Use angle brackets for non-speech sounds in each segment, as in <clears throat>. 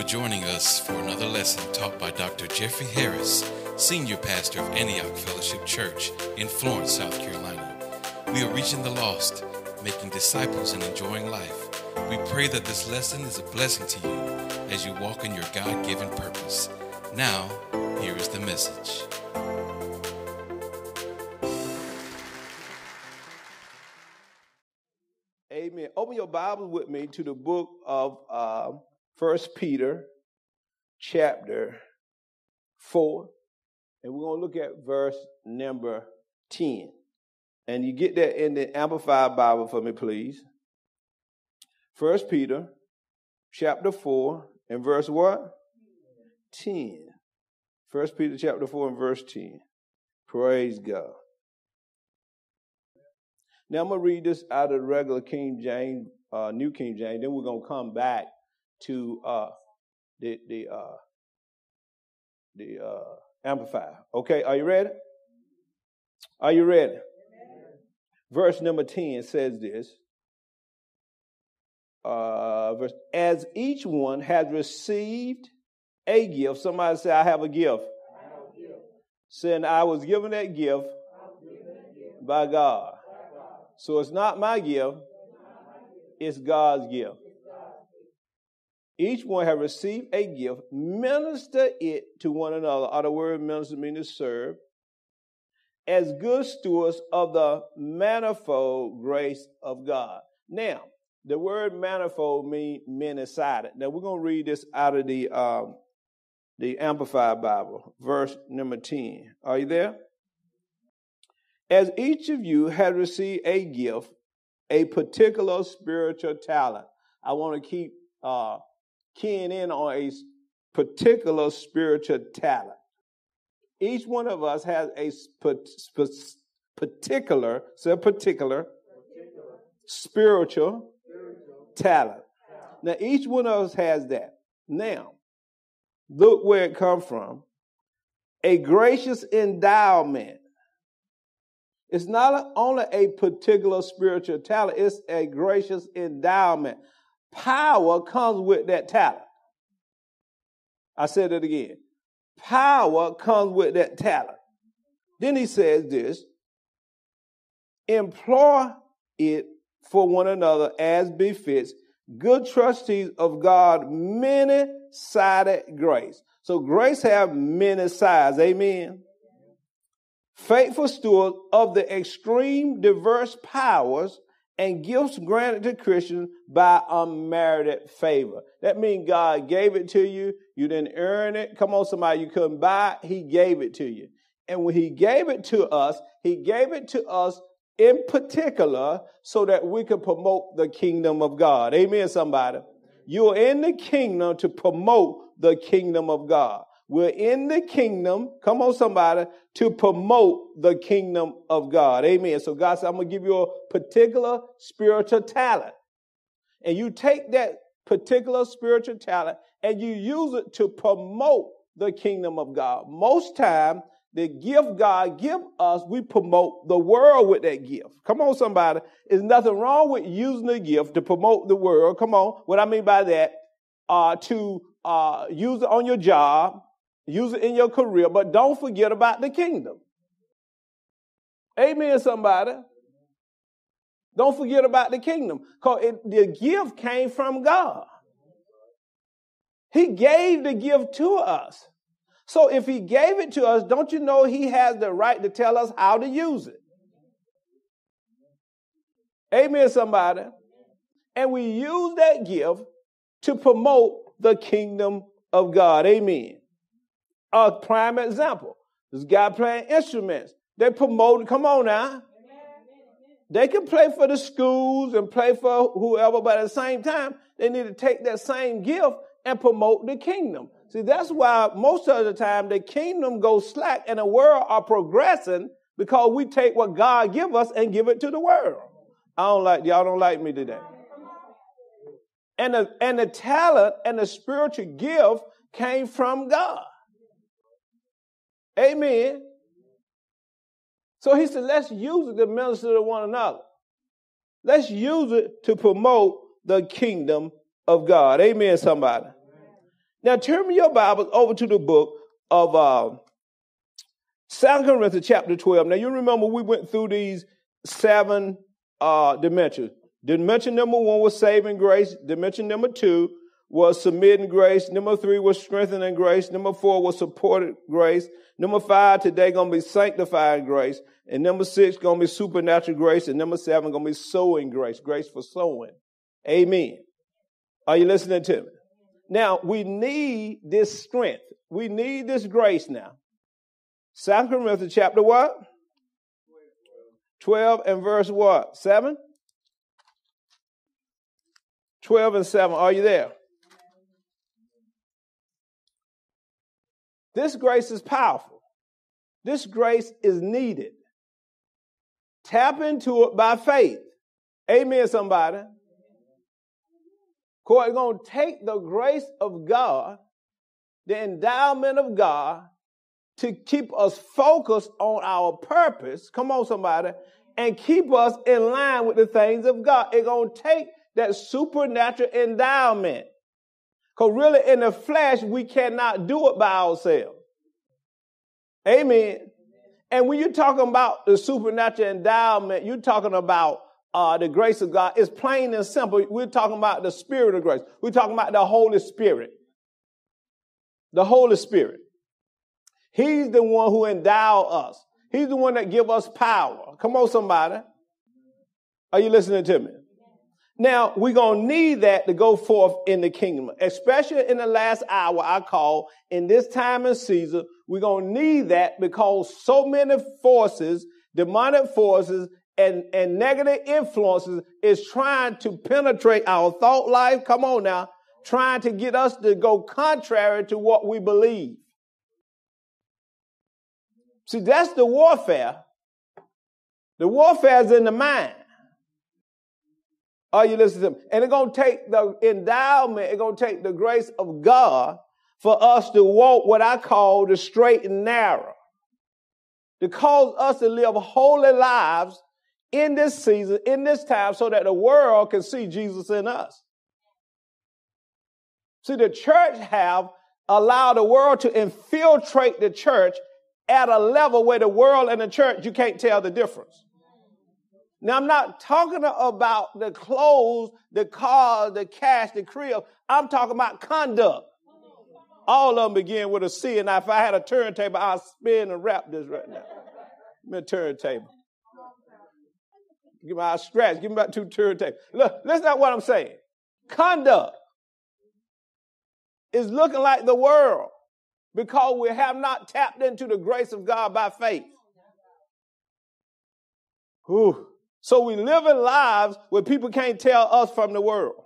for joining us for another lesson taught by Dr. Jeffrey Harris, Senior Pastor of Antioch Fellowship Church in Florence, South Carolina. We are reaching the lost, making disciples, and enjoying life. We pray that this lesson is a blessing to you as you walk in your God given purpose. Now, here is the message. Amen. Open your Bible with me to the book of uh, First Peter, chapter four, and we're going to look at verse number ten. And you get that in the Amplified Bible for me, please. First Peter, chapter four, and verse what? Ten. First Peter, chapter four, and verse ten. Praise God. Now I'm gonna read this out of the regular King James, uh, New King James. Then we're gonna come back to uh, the the uh, the uh, Amplified. Okay, are you ready? Are you ready? Verse number ten says this. Uh, verse, as each one has received a gift. Somebody say, "I have a gift." Saying, "I was given that gift by God." So it's not my gift, it's God's gift. Each one have received a gift, minister it to one another. Other word minister means to serve. As good stewards of the manifold grace of God. Now, the word manifold means many-sided. Now we're going to read this out of the um, the Amplified Bible, verse number 10. Are you there? As each of you has received a gift, a particular spiritual talent. I want to keep uh, keying in on a particular spiritual talent. Each one of us has a particular, say particular, spiritual, talent. Now, each one of us has that. Now, look where it comes from. A gracious endowment it's not only a particular spiritual talent, it's a gracious endowment. Power comes with that talent. I said it again. Power comes with that talent. Then he says this employ it for one another as befits good trustees of God many sided grace. So grace have many sides. Amen faithful steward of the extreme diverse powers and gifts granted to Christians by um, unmerited favor. That means God gave it to you. You didn't earn it. Come on, somebody, you couldn't buy it. He gave it to you. And when He gave it to us, He gave it to us in particular so that we could promote the kingdom of God. Amen, somebody. You're in the kingdom to promote the kingdom of God. We're in the kingdom, come on somebody, to promote the kingdom of God. Amen. So God said, I'm going to give you a particular spiritual talent. And you take that particular spiritual talent and you use it to promote the kingdom of God. Most time, the gift God give us, we promote the world with that gift. Come on, somebody. There's nothing wrong with using the gift to promote the world. Come on. What I mean by that, uh, to uh, use it on your job, Use it in your career, but don't forget about the kingdom. Amen, somebody. Don't forget about the kingdom. Because the gift came from God. He gave the gift to us. So if he gave it to us, don't you know he has the right to tell us how to use it? Amen, somebody. And we use that gift to promote the kingdom of God. Amen a prime example. This guy playing instruments. They promote, come on now. They can play for the schools and play for whoever, but at the same time, they need to take that same gift and promote the kingdom. See, that's why most of the time the kingdom goes slack and the world are progressing because we take what God give us and give it to the world. I don't like, y'all don't like me today. And the, and the talent and the spiritual gift came from God. Amen. So he said, let's use it to minister to one another. Let's use it to promote the kingdom of God. Amen, somebody. Now turn your Bibles over to the book of uh, 2 Corinthians chapter 12. Now you remember we went through these seven uh, dimensions. Dimension number one was saving grace. Dimension number two was submitting grace. Number three was strengthening grace. Number four was supported grace. Number five today gonna be sanctifying grace. And number six gonna be supernatural grace. And number seven gonna be sowing grace. Grace for sowing. Amen. Are you listening to me? Now we need this strength. We need this grace now. Second Corinthians chapter what? 12 and verse what? 7? 12 and 7. Are you there? This grace is powerful. This grace is needed. Tap into it by faith. Amen, somebody. Court, going to take the grace of God, the endowment of God, to keep us focused on our purpose. Come on, somebody. And keep us in line with the things of God. It's going to take that supernatural endowment. Because really, in the flesh, we cannot do it by ourselves. Amen. And when you're talking about the supernatural endowment, you're talking about uh, the grace of God. It's plain and simple. We're talking about the spirit of grace. We're talking about the Holy Spirit. The Holy Spirit. He's the one who endow us. He's the one that give us power. Come on, somebody. Are you listening to me? Now, we're going to need that to go forth in the kingdom, especially in the last hour, I call, in this time and season. We're going to need that because so many forces, demonic forces, and, and negative influences is trying to penetrate our thought life. Come on now. Trying to get us to go contrary to what we believe. See, that's the warfare. The warfare is in the mind. Are you listening to me? And it's going to take the endowment, it's going to take the grace of God for us to walk what I call the straight and narrow. To cause us to live holy lives in this season, in this time, so that the world can see Jesus in us. See, the church have allowed the world to infiltrate the church at a level where the world and the church, you can't tell the difference. Now, I'm not talking about the clothes, the car, the cash, the crib. I'm talking about conduct. All of them begin with a C, and if I had a turntable, I'd spin and wrap this right now. Give me a turntable. Give me a scratch. Give me about two turntables. Look, that's not what I'm saying. Conduct is looking like the world because we have not tapped into the grace of God by faith. Whew. So we live in lives where people can't tell us from the world.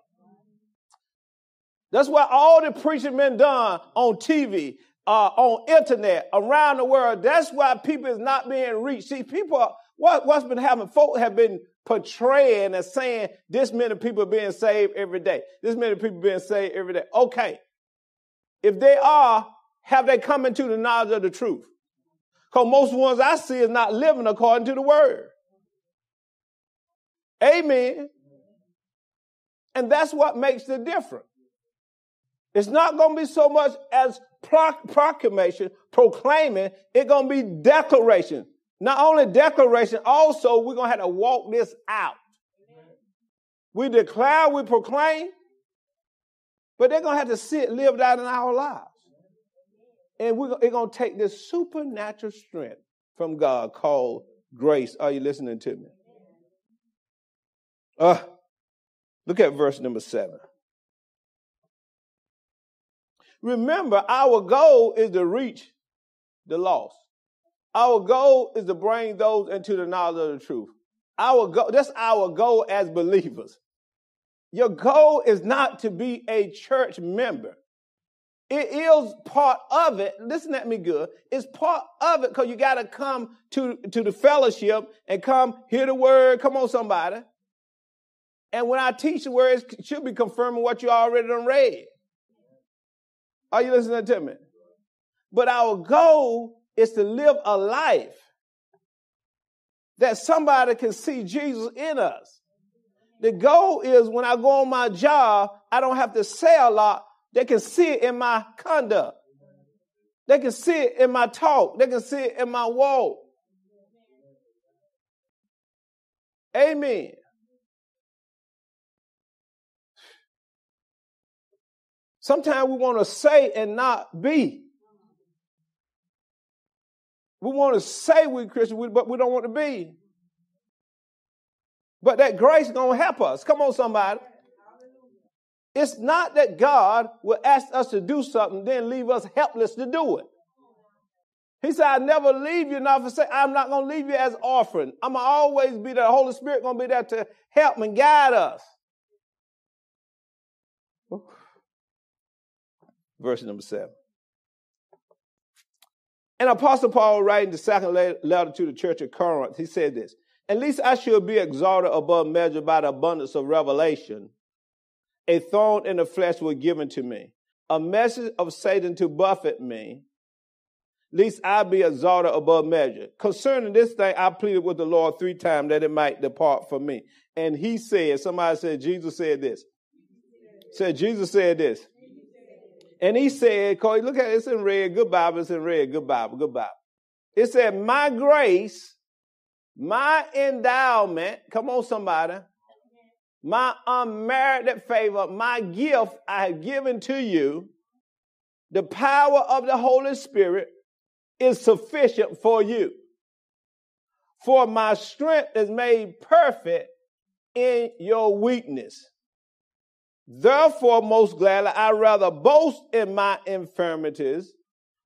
That's why all the preaching been done on TV, uh, on internet, around the world. That's why people is not being reached. See, people, what, what's been happening? Folk have been portraying and saying this many people being saved every day. This many people being saved every day. Okay. If they are, have they come into the knowledge of the truth? Because most ones I see is not living according to the word. Amen. And that's what makes the difference. It's not going to be so much as proclamation, proclaiming, it's going to be declaration. Not only declaration, also we're going to have to walk this out. We declare, we proclaim, but they're going to have to see it lived out in our lives. And we're it's going to take this supernatural strength from God called grace. Are you listening to me? Uh, look at verse number seven. Remember, our goal is to reach the lost. Our goal is to bring those into the knowledge of the truth. Our goal, that's our goal as believers. Your goal is not to be a church member. It is part of it. Listen at me good. It's part of it because you got to come to, to the fellowship and come hear the word. Come on, somebody. And when I teach the word, it should be confirming what you already done read. Are you listening to me? But our goal is to live a life that somebody can see Jesus in us. The goal is when I go on my job, I don't have to say a lot, They can see it in my conduct. They can see it in my talk. They can see it in my walk. Amen. Sometimes we want to say and not be. We want to say we're Christian, but we don't want to be. But that grace is going to help us. Come on, somebody. It's not that God will ask us to do something, then leave us helpless to do it. He said, I never leave you, not forsake. I'm not going to leave you as orphan. I'm going to always be there. The Holy Spirit going to be there to help and guide us. Verse number seven. And Apostle Paul, writing the second letter to the church of Corinth, he said this At least I should be exalted above measure by the abundance of revelation. A thorn in the flesh was given to me, a message of Satan to buffet me, lest I be exalted above measure. Concerning this thing, I pleaded with the Lord three times that it might depart from me. And he said, somebody said, Jesus said this. Said, Jesus said this. And he said, look at it, it's in red, good Bible, it's in red, good Bible, good Bible. It said, My grace, my endowment, come on, somebody, my unmerited favor, my gift I have given to you, the power of the Holy Spirit is sufficient for you. For my strength is made perfect in your weakness. Therefore, most gladly, I rather boast in my infirmities,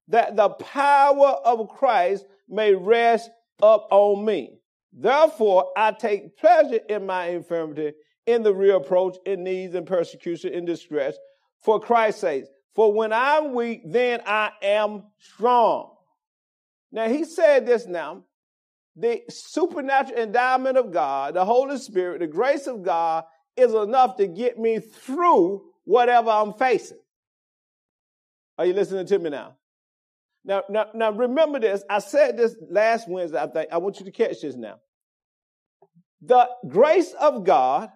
that the power of Christ may rest up on me. Therefore, I take pleasure in my infirmity, in the reproach, in needs and persecution, in distress, for Christ's sake. For when I'm weak, then I am strong. Now, he said this now. The supernatural endowment of God, the Holy Spirit, the grace of God is enough to get me through whatever I'm facing. Are you listening to me now? Now, now, now remember this. I said this last Wednesday, I think. I want you to catch this now. The grace of God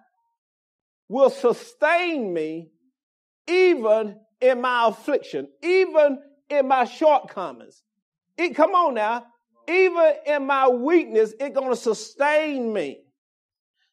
will sustain me even in my affliction, even in my shortcomings. It, come on now. Even in my weakness, it's going to sustain me.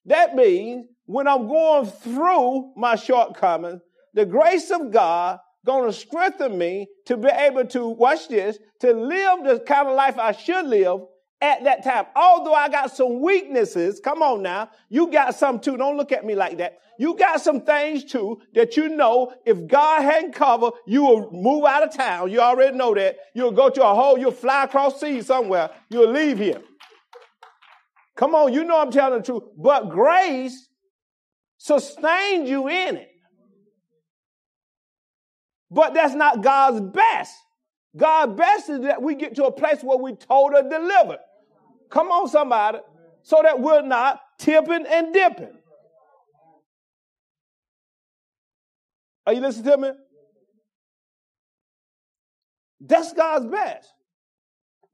That means when I'm going through my shortcomings, the grace of God going to strengthen me to be able to watch this, to live the kind of life I should live at that time. Although I got some weaknesses, come on now, you got some too. Don't look at me like that. You got some things too that you know if God hadn't covered, you will move out of town. You already know that. You'll go to a hole, you'll fly across sea somewhere, you'll leave here. Come on, you know I'm telling the truth. But grace sustained you in it. But that's not God's best. God's best is that we get to a place where we total delivered. Come on, somebody. So that we're not tipping and dipping. Are you listening to me? That's God's best.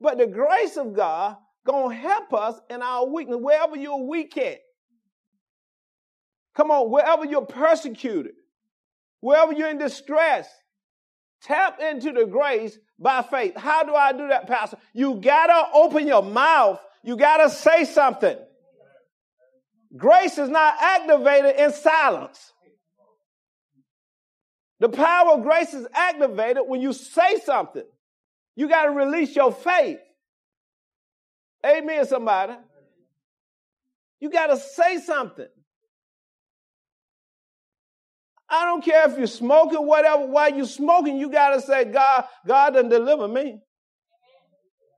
But the grace of God gonna help us in our weakness, wherever you're weak at. Come on, wherever you're persecuted, wherever you're in distress, tap into the grace by faith. How do I do that, Pastor? You gotta open your mouth. You gotta say something. Grace is not activated in silence. The power of grace is activated when you say something. You got to release your faith. Amen, somebody. You got to say something. I don't care if you're smoking, whatever. While you're smoking, you got to say, God, God doesn't deliver me.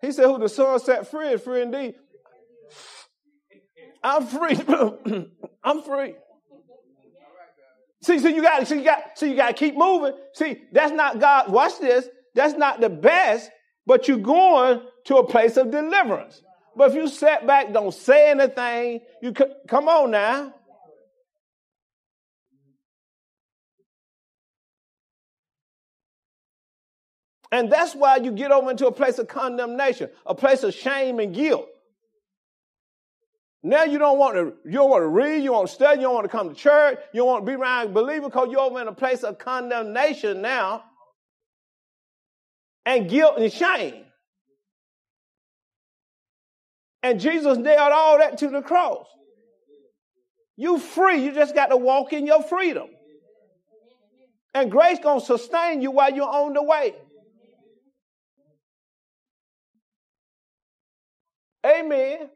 He said, who the son set free is free indeed. <laughs> I'm free. <clears throat> I'm free. See, so you got, so you got, so you got to keep moving. See, that's not God. Watch this. That's not the best, but you're going to a place of deliverance. But if you sit back, don't say anything, you come on now. And that's why you get over into a place of condemnation, a place of shame and guilt. Now you don't want to, you don't want to read, you don't want to study, you don't want to come to church, you don't want to be around believers because you're over in a place of condemnation now and guilt and shame. And Jesus nailed all that to the cross. You free, you just got to walk in your freedom. And grace gonna sustain you while you're on the way. Amen.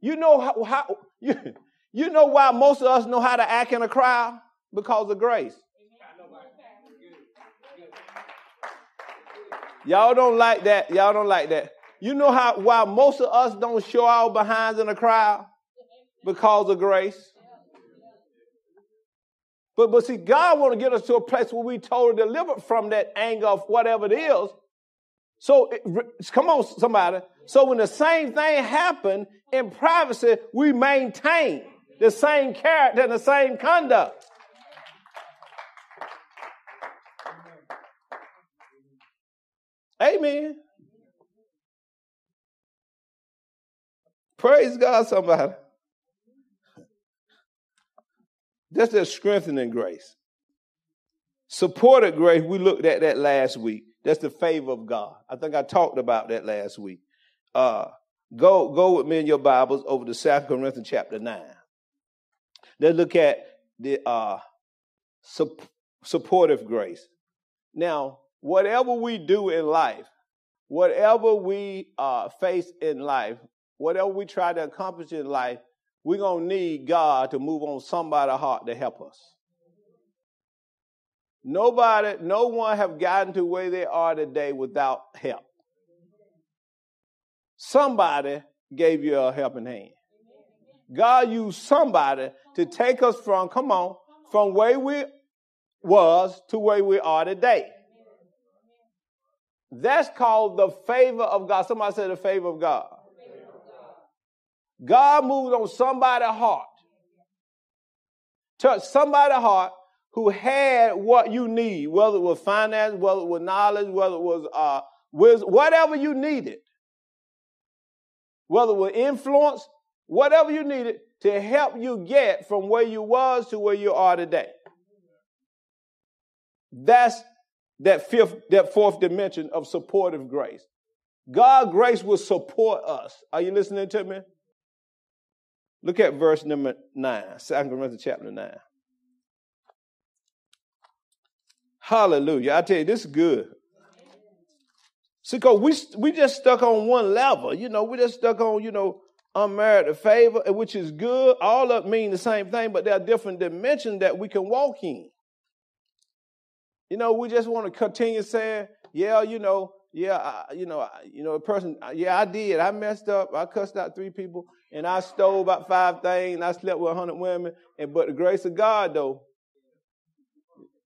You know how, how <laughs> you, you know why most of us know how to act in a crowd? Because of grace. Y'all don't like that. Y'all don't like that. You know how why most of us don't show our behinds in a crowd? Because of grace. But but see, God want to get us to a place where we totally delivered from that anger of whatever it is. So come on, somebody. So when the same thing happened in privacy, we maintain the same character and the same conduct. Amen. Praise God, somebody. That's the strengthening grace. Supported grace, we looked at that last week. That's the favor of God. I think I talked about that last week. Uh, go, go with me in your Bibles over to 2 Corinthians chapter 9. Let's look at the uh, su- supportive grace. Now, whatever we do in life, whatever we uh, face in life, whatever we try to accomplish in life, we're going to need God to move on somebody's heart to help us. Nobody, no one have gotten to where they are today without help. Somebody gave you a helping hand. God used somebody to take us from, come on, from where we was to where we are today. That's called the favor of God. Somebody said the favor of God. God moved on somebody's heart. Touch somebody's heart who had what you need, whether it was finance, whether it was knowledge, whether it was uh, wisdom, whatever you needed, whether it was influence, whatever you needed to help you get from where you was to where you are today. That's that fifth, that fourth dimension of supportive grace. God grace will support us. Are you listening to me? Look at verse number 9, 2 Corinthians chapter 9. Hallelujah. I tell you, this is good. See, because we, we just stuck on one level. You know, we just stuck on, you know, unmerited favor, which is good. All of mean the same thing, but there are different dimensions that we can walk in. You know, we just want to continue saying, yeah, you know, yeah, I, you know, I, you know, a person, uh, yeah, I did. I messed up. I cussed out three people, and I stole about five things, and I slept with a hundred women. And but the grace of God, though,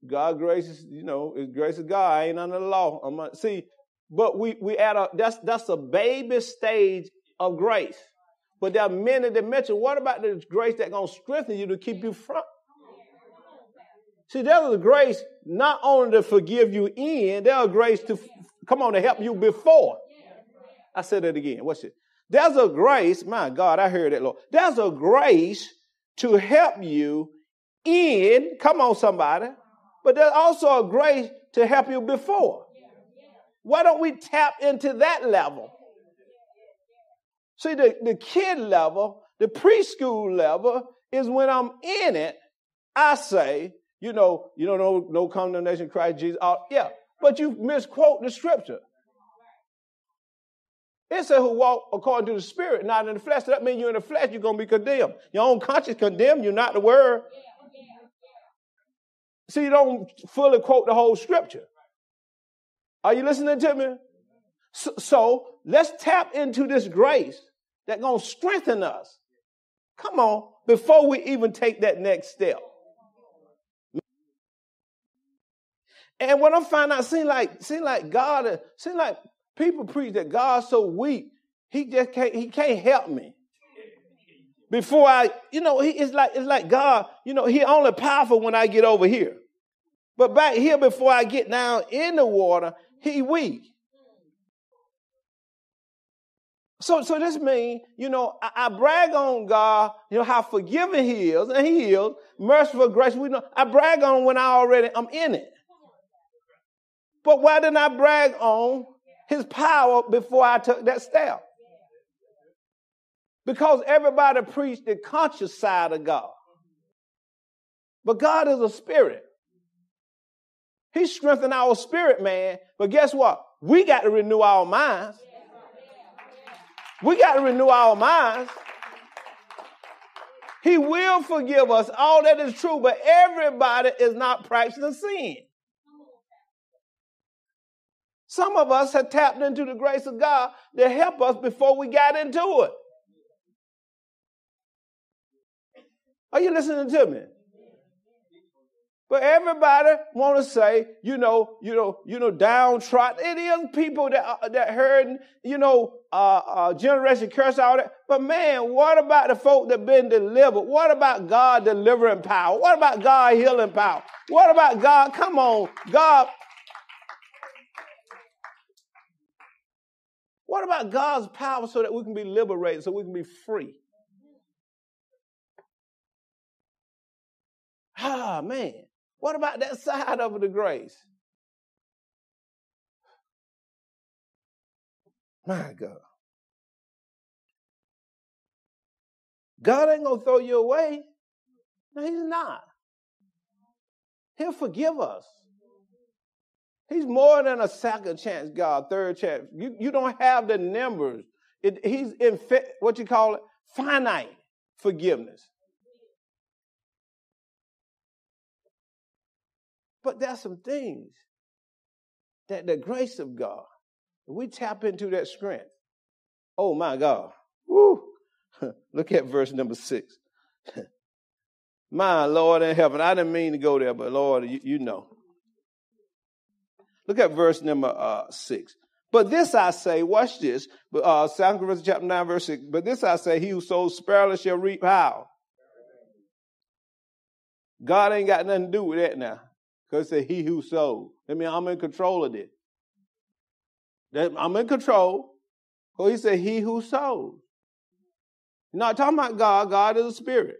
God graces, you know, it's grace of God. I ain't under the law. I'm not, see, but we we at a that's that's a baby stage of grace. But there are many dimensions. What about the grace that's gonna strengthen you to keep you from? See, there's a grace not only to forgive you in, there's a grace to Come on, to help you before. I said it again. What's it? There's a grace, my God, I heard it, Lord. There's a grace to help you in, come on, somebody, but there's also a grace to help you before. Why don't we tap into that level? See, the, the kid level, the preschool level is when I'm in it, I say, you know, you don't know no condemnation, Christ Jesus. Oh, yeah, but you misquote the scripture. It said who walk according to the spirit, not in the flesh. So that means you're in the flesh, you're going to be condemned. Your own conscience condemn you, not the word. See, you don't fully quote the whole scripture. Are you listening to me? So, so let's tap into this grace that's going to strengthen us. Come on, before we even take that next step. And when I'm finding out, seem like, seem like God, seem like people preach that God's so weak, he just can't, he can't help me. Before I, you know, he, it's like, it's like God, you know, he only powerful when I get over here. But back here, before I get down in the water, he weak. So, so this means, you know, I, I, brag on God, you know, how forgiving He is, and He is, merciful, grace. We know I brag on when I already I'm in it. But why didn't I brag on His power before I took that step? Because everybody preached the conscious side of God. But God is a spirit. He strengthened our spirit, man. But guess what? We got to renew our minds. We got to renew our minds. He will forgive us. All that is true, but everybody is not practicing sin. Some of us have tapped into the grace of God to help us before we got into it. Are you listening to me? But everybody want to say, you know, you know, you know, downtrodden. It is people that uh, that heard, you know, uh, uh, generation curse all that. But man, what about the folk that been delivered? What about God delivering power? What about God healing power? What about God? Come on, God. What about God's power so that we can be liberated, so we can be free? Ah, man. What about that side of the grace? My God. God ain't going to throw you away. No, He's not. He'll forgive us. He's more than a second chance, God, third chance. You, you don't have the numbers. It, he's in what you call it, finite forgiveness. But there's some things that the grace of God, we tap into that strength. Oh my God. Woo. <laughs> Look at verse number six. <laughs> my Lord in heaven. I didn't mean to go there, but Lord, you, you know. Look at verse number uh, six. But this I say, watch this, uh, 2 Corinthians chapter 9, verse 6. But this I say, he who sows sparingly shall reap how? God ain't got nothing to do with that now. Because it said, He who sows. I mean, I'm in control of this. That I'm in control. Well, he said, He who sows. not talking about God. God is a spirit.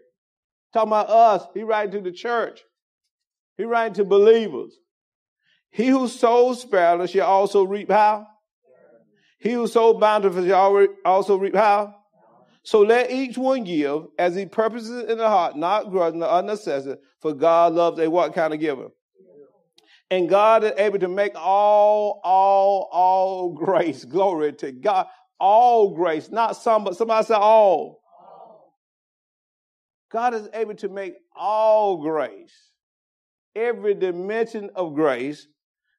Talking about us. He writing to the church. He writing to believers. He who sows sparingly shall also reap how? He who sows bountifully shall also reap how? So let each one give as he purposes in the heart, not grudging or unnecessary, for God loves a what kind of giver? And God is able to make all, all, all grace. <laughs> Glory to God. All grace. Not some, but somebody all. all. God is able to make all grace. Every dimension of grace.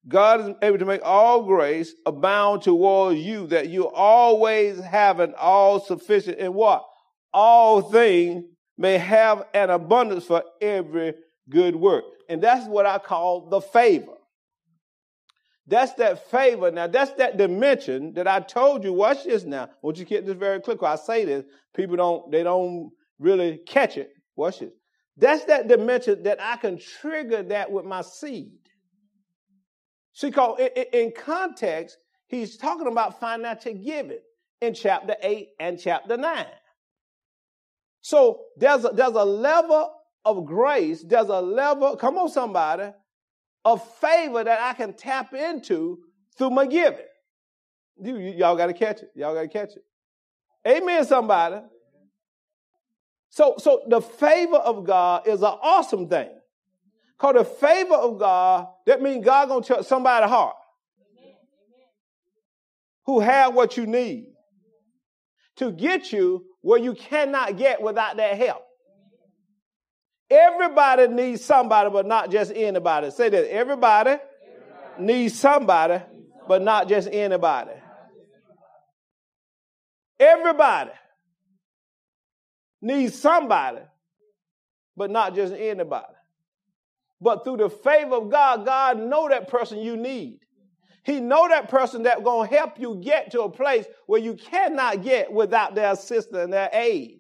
God is able to make all grace abound towards you that you always have an all sufficient in what? All things may have an abundance for every good work. And that's what I call the favor. That's that favor. Now, that's that dimension that I told you. Watch this now. I want you get this very clear. I say this, people don't, they don't really catch it. Watch this. That's that dimension that I can trigger that with my seed. See, cause in context, he's talking about financial giving in chapter 8 and chapter 9. So there's a, there's a level of grace, there's a level, come on, somebody, of favor that I can tap into through my giving. You, y'all got to catch it. Y'all got to catch it. Amen, somebody. So, so the favor of God is an awesome thing. Cause the favor of God, that means God gonna touch somebody's heart. Who have what you need to get you where you cannot get without that help. Everybody needs somebody, but not just anybody. Say that. Everybody, Everybody. needs somebody, but not just anybody. Everybody needs somebody, but not just anybody. But through the favor of God, God know that person you need. He know that person that to help you get to a place where you cannot get without their assistance and their aid.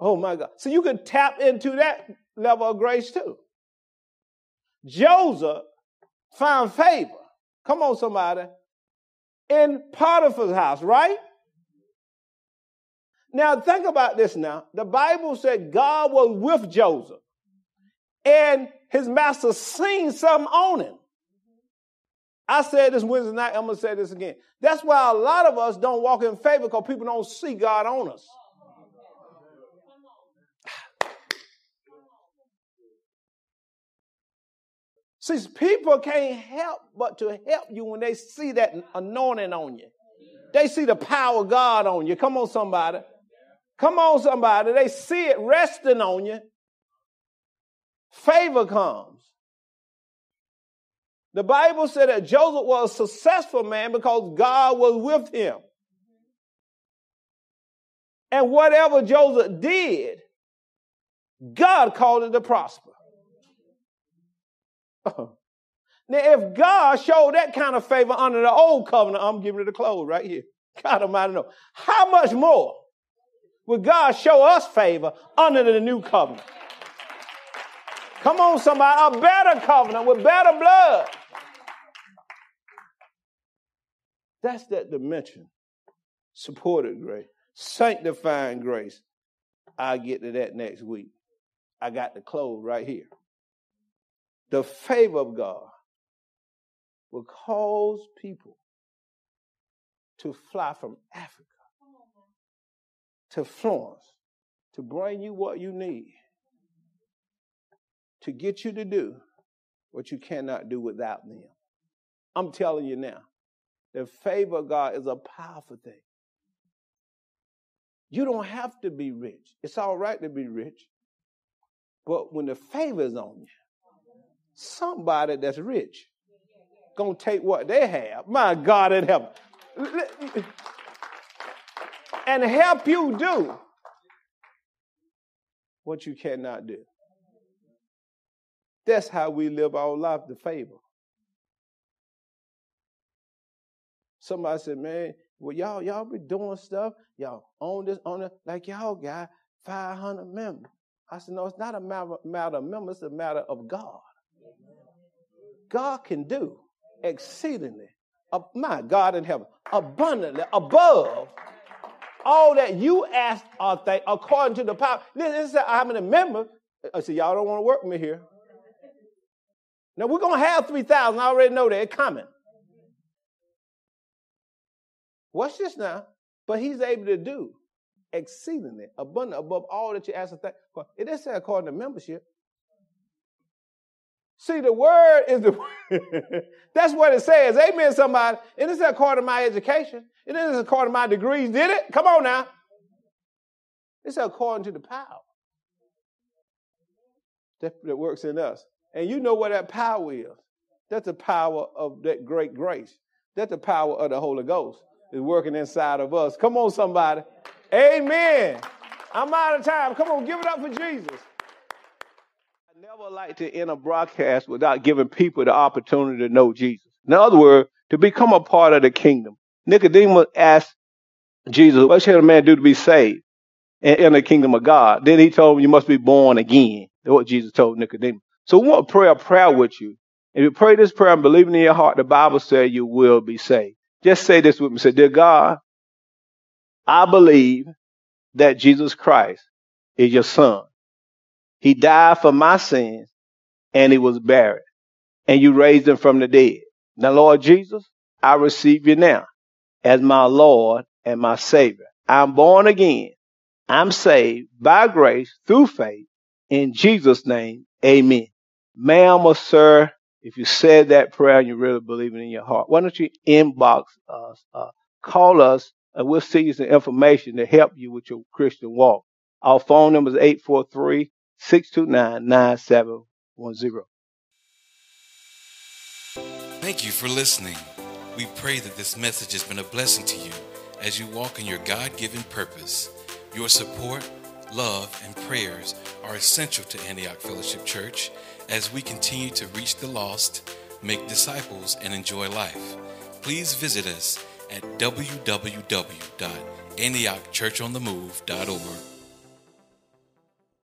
Oh my God. So you can tap into that level of grace too. Joseph found favor. Come on, somebody. in Potiphar's house, right? Now think about this now. The Bible said God was with Joseph and his master seen something on him. I said this Wednesday night, I'm going to say this again. That's why a lot of us don't walk in favor because people don't see God on us. See, people can't help but to help you when they see that anointing on you. They see the power of God on you. Come on, somebody. Come on, somebody. They see it resting on you. Favor comes. The Bible said that Joseph was a successful man because God was with him. And whatever Joseph did, God called it to prosper. <laughs> Now, if God showed that kind of favor under the old covenant, I'm giving it a close right here. <laughs> God Almighty know. How much more would God show us favor under the new covenant? Come on, somebody, a better covenant with better blood. That's that dimension. Supported grace, sanctifying grace. I'll get to that next week. I got the close right here the favor of God will cause people to fly from Africa to Florence to bring you what you need, to get you to do what you cannot do without them. I'm telling you now, the favor of God is a powerful thing. You don't have to be rich. It's all right to be rich. But when the favor is on you, somebody that's rich gonna take what they have. My God in heaven. And help you do what you cannot do. That's how we live our life, the favor. Somebody said, man, well, y'all, y'all be doing stuff, y'all own this, own it, like y'all got 500 members. I said, no, it's not a matter, matter of members, it's a matter of God. God can do exceedingly, uh, my God in heaven, abundantly above all that you ask or think according to the power. Listen, this I'm a member. I said, y'all don't want to work with me here. Now we're gonna have 3,000. I already know they're coming. Watch this now. But he's able to do exceedingly abundant above all that you ask. It didn't say according to membership. See, the word is the <laughs> That's what it says. Amen, somebody. And It isn't according to my education. It isn't according to my degrees, did it? Come on now. It's according to the power that, that works in us. And you know what that power is. That's the power of that great grace. That's the power of the Holy Ghost is working inside of us. Come on, somebody. Amen. I'm out of time. Come on, give it up for Jesus never like to end a broadcast without giving people the opportunity to know Jesus. In other words, to become a part of the kingdom. Nicodemus asked Jesus, What should a man do to be saved and in the kingdom of God? Then he told him, You must be born again. That's what Jesus told Nicodemus. So we want to pray a prayer with you. If you pray this prayer and believe in your heart, the Bible says you will be saved. Just say this with me. Say, Dear God, I believe that Jesus Christ is your son. He died for my sins and he was buried. And you raised him from the dead. Now, Lord Jesus, I receive you now as my Lord and my Savior. I'm born again. I'm saved by grace through faith. In Jesus' name, amen. Ma'am or sir, if you said that prayer and you really believe it in your heart, why don't you inbox us, uh, call us, and we'll send you some information to help you with your Christian walk. Our phone number is 843 629 9710. Thank you for listening. We pray that this message has been a blessing to you as you walk in your God given purpose. Your support, love, and prayers are essential to Antioch Fellowship Church as we continue to reach the lost, make disciples, and enjoy life. Please visit us at www.antiochchurchonthemove.org